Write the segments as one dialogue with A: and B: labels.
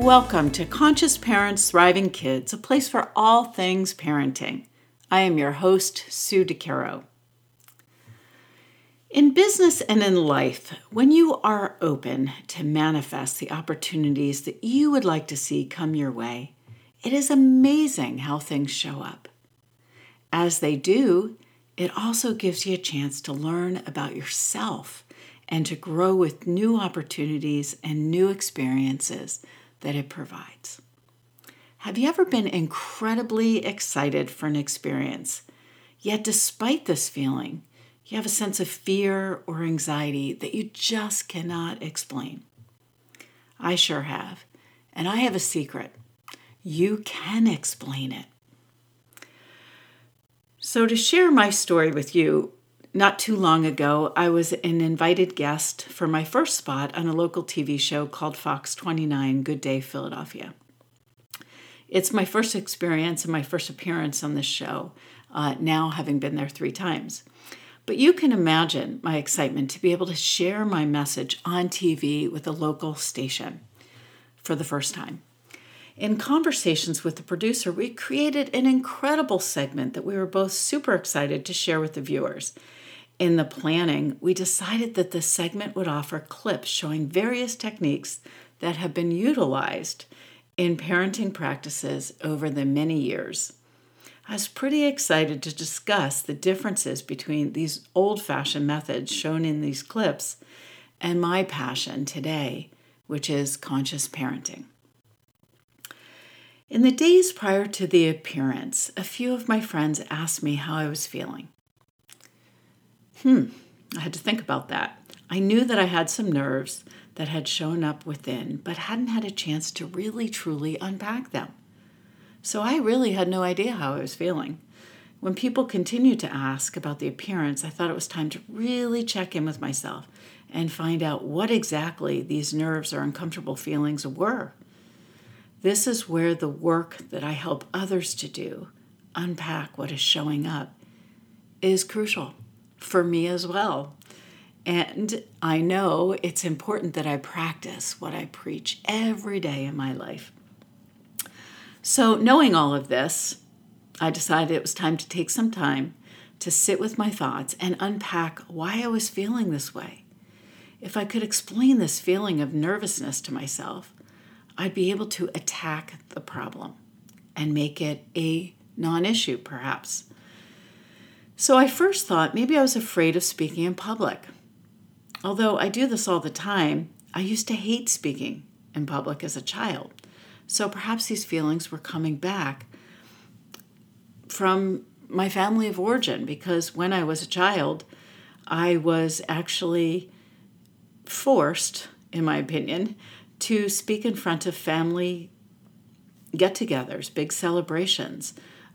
A: Welcome to Conscious Parents Thriving Kids, a place for all things parenting. I am your host, Sue DeCaro. In business and in life, when you are open to manifest the opportunities that you would like to see come your way, it is amazing how things show up. As they do, it also gives you a chance to learn about yourself and to grow with new opportunities and new experiences that it provides. Have you ever been incredibly excited for an experience, yet, despite this feeling, you have a sense of fear or anxiety that you just cannot explain? I sure have. And I have a secret you can explain it. So, to share my story with you, not too long ago, I was an invited guest for my first spot on a local TV show called Fox 29 Good Day Philadelphia. It's my first experience and my first appearance on this show, uh, now having been there three times. But you can imagine my excitement to be able to share my message on TV with a local station for the first time. In conversations with the producer, we created an incredible segment that we were both super excited to share with the viewers in the planning, we decided that the segment would offer clips showing various techniques that have been utilized in parenting practices over the many years. I was pretty excited to discuss the differences between these old fashioned methods shown in these clips and my passion today, which is conscious parenting. In the days prior to the appearance, a few of my friends asked me how I was feeling. Hmm, I had to think about that. I knew that I had some nerves that had shown up within, but hadn't had a chance to really truly unpack them. So I really had no idea how I was feeling. When people continued to ask about the appearance, I thought it was time to really check in with myself and find out what exactly these nerves or uncomfortable feelings were. This is where the work that I help others to do, unpack what is showing up, is crucial for me as well. And I know it's important that I practice what I preach every day in my life. So, knowing all of this, I decided it was time to take some time to sit with my thoughts and unpack why I was feeling this way. If I could explain this feeling of nervousness to myself, I'd be able to attack the problem and make it a non issue, perhaps. So I first thought maybe I was afraid of speaking in public. Although I do this all the time, I used to hate speaking in public as a child. So perhaps these feelings were coming back from my family of origin because when I was a child, I was actually forced, in my opinion, to speak in front of family get togethers, big celebrations.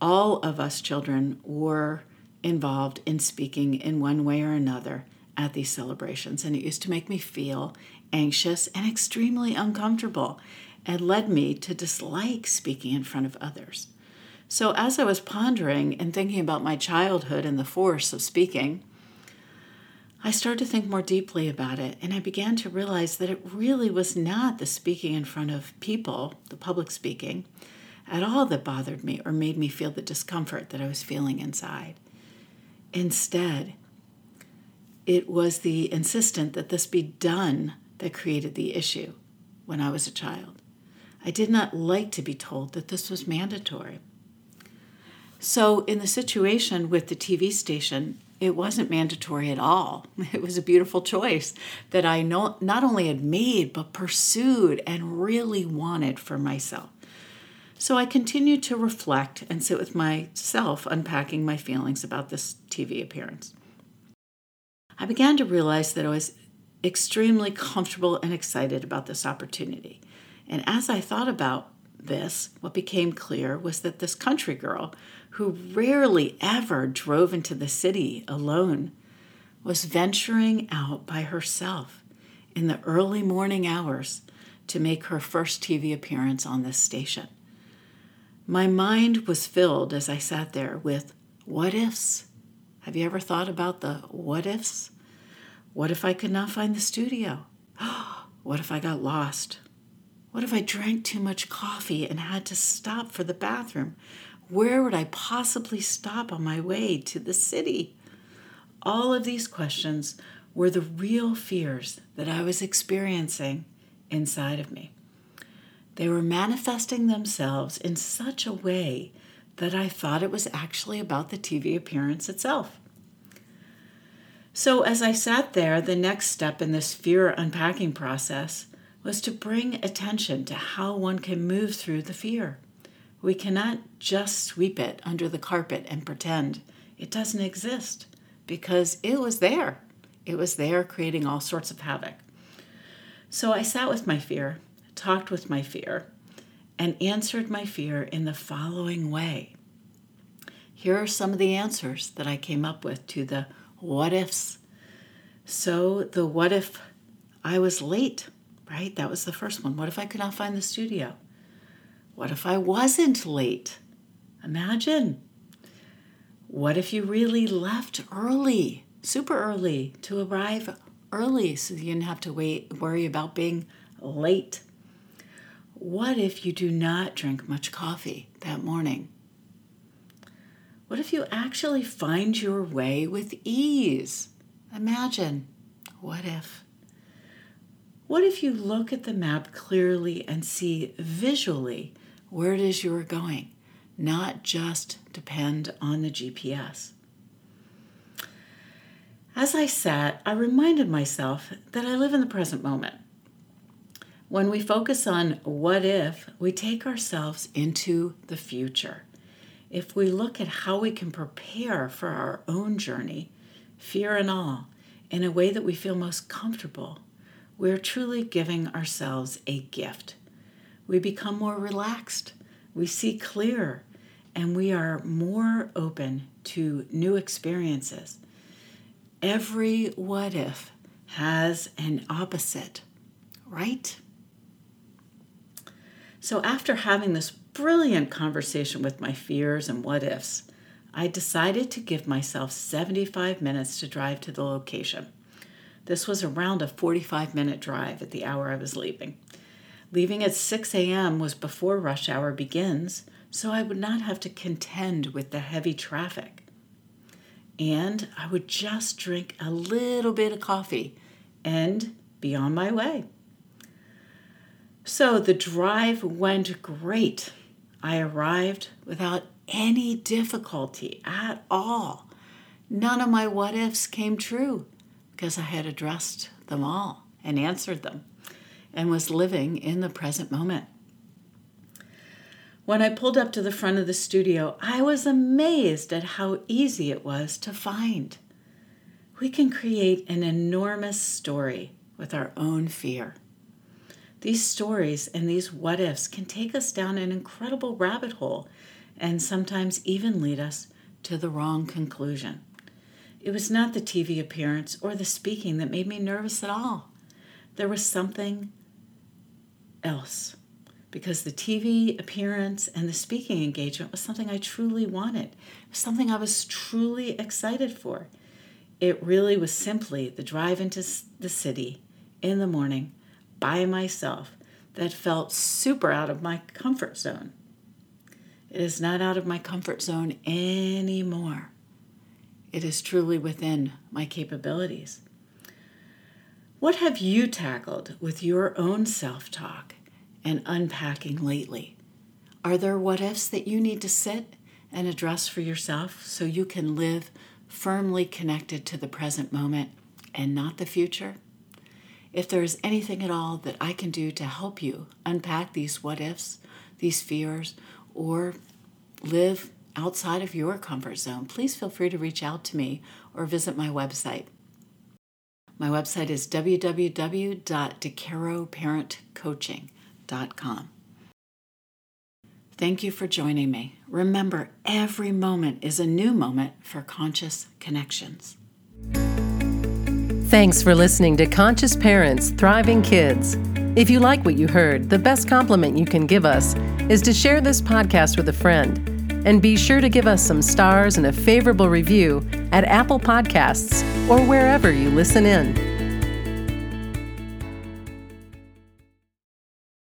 A: All of us children were involved in speaking in one way or another at these celebrations, and it used to make me feel anxious and extremely uncomfortable and led me to dislike speaking in front of others. So, as I was pondering and thinking about my childhood and the force of speaking, I started to think more deeply about it, and I began to realize that it really was not the speaking in front of people, the public speaking, at all that bothered me or made me feel the discomfort that I was feeling inside. Instead, it was the insistent that this be done that created the issue when I was a child. I did not like to be told that this was mandatory. So, in the situation with the TV station, it wasn't mandatory at all. It was a beautiful choice that I not only had made, but pursued and really wanted for myself. So I continued to reflect and sit with myself, unpacking my feelings about this TV appearance. I began to realize that I was extremely comfortable and excited about this opportunity. And as I thought about this, what became clear was that this country girl, who rarely ever drove into the city alone, was venturing out by herself in the early morning hours to make her first TV appearance on this station. My mind was filled as I sat there with what ifs. Have you ever thought about the what ifs? What if I could not find the studio? what if I got lost? What if I drank too much coffee and had to stop for the bathroom? Where would I possibly stop on my way to the city? All of these questions were the real fears that I was experiencing inside of me. They were manifesting themselves in such a way that I thought it was actually about the TV appearance itself. So, as I sat there, the next step in this fear unpacking process was to bring attention to how one can move through the fear. We cannot just sweep it under the carpet and pretend it doesn't exist because it was there. It was there creating all sorts of havoc. So I sat with my fear, talked with my fear, and answered my fear in the following way. Here are some of the answers that I came up with to the what ifs. So, the what if I was late right? That was the first one. What if I could not find the studio? What if I wasn't late? Imagine. What if you really left early, super early, to arrive early so you didn't have to wait, worry about being late? What if you do not drink much coffee that morning? What if you actually find your way with ease? Imagine. What if? What if you look at the map clearly and see visually where it is you are going, not just depend on the GPS? As I sat, I reminded myself that I live in the present moment. When we focus on what if, we take ourselves into the future. If we look at how we can prepare for our own journey, fear and all, in a way that we feel most comfortable, we're truly giving ourselves a gift. We become more relaxed, we see clearer, and we are more open to new experiences. Every what if has an opposite, right? So, after having this brilliant conversation with my fears and what ifs, I decided to give myself 75 minutes to drive to the location. This was around a 45 minute drive at the hour I was leaving. Leaving at 6 a.m. was before rush hour begins, so I would not have to contend with the heavy traffic. And I would just drink a little bit of coffee and be on my way. So the drive went great. I arrived without any difficulty at all. None of my what ifs came true because I had addressed them all and answered them and was living in the present moment. When I pulled up to the front of the studio, I was amazed at how easy it was to find. We can create an enormous story with our own fear. These stories and these what ifs can take us down an incredible rabbit hole and sometimes even lead us to the wrong conclusion. It was not the TV appearance or the speaking that made me nervous at all. There was something else because the TV appearance and the speaking engagement was something I truly wanted, something I was truly excited for. It really was simply the drive into the city in the morning by myself that felt super out of my comfort zone. It is not out of my comfort zone anymore. It is truly within my capabilities. What have you tackled with your own self talk and unpacking lately? Are there what ifs that you need to sit and address for yourself so you can live firmly connected to the present moment and not the future? If there is anything at all that I can do to help you unpack these what ifs, these fears, or live outside of your comfort zone, please feel free to reach out to me or visit my website. My website is www.decaroparentcoaching.com. Thank you for joining me. Remember, every moment is a new moment for conscious connections.
B: Thanks for listening to Conscious Parents Thriving Kids. If you like what you heard, the best compliment you can give us is to share this podcast with a friend. And be sure to give us some stars and a favorable review at Apple Podcasts or wherever you listen in.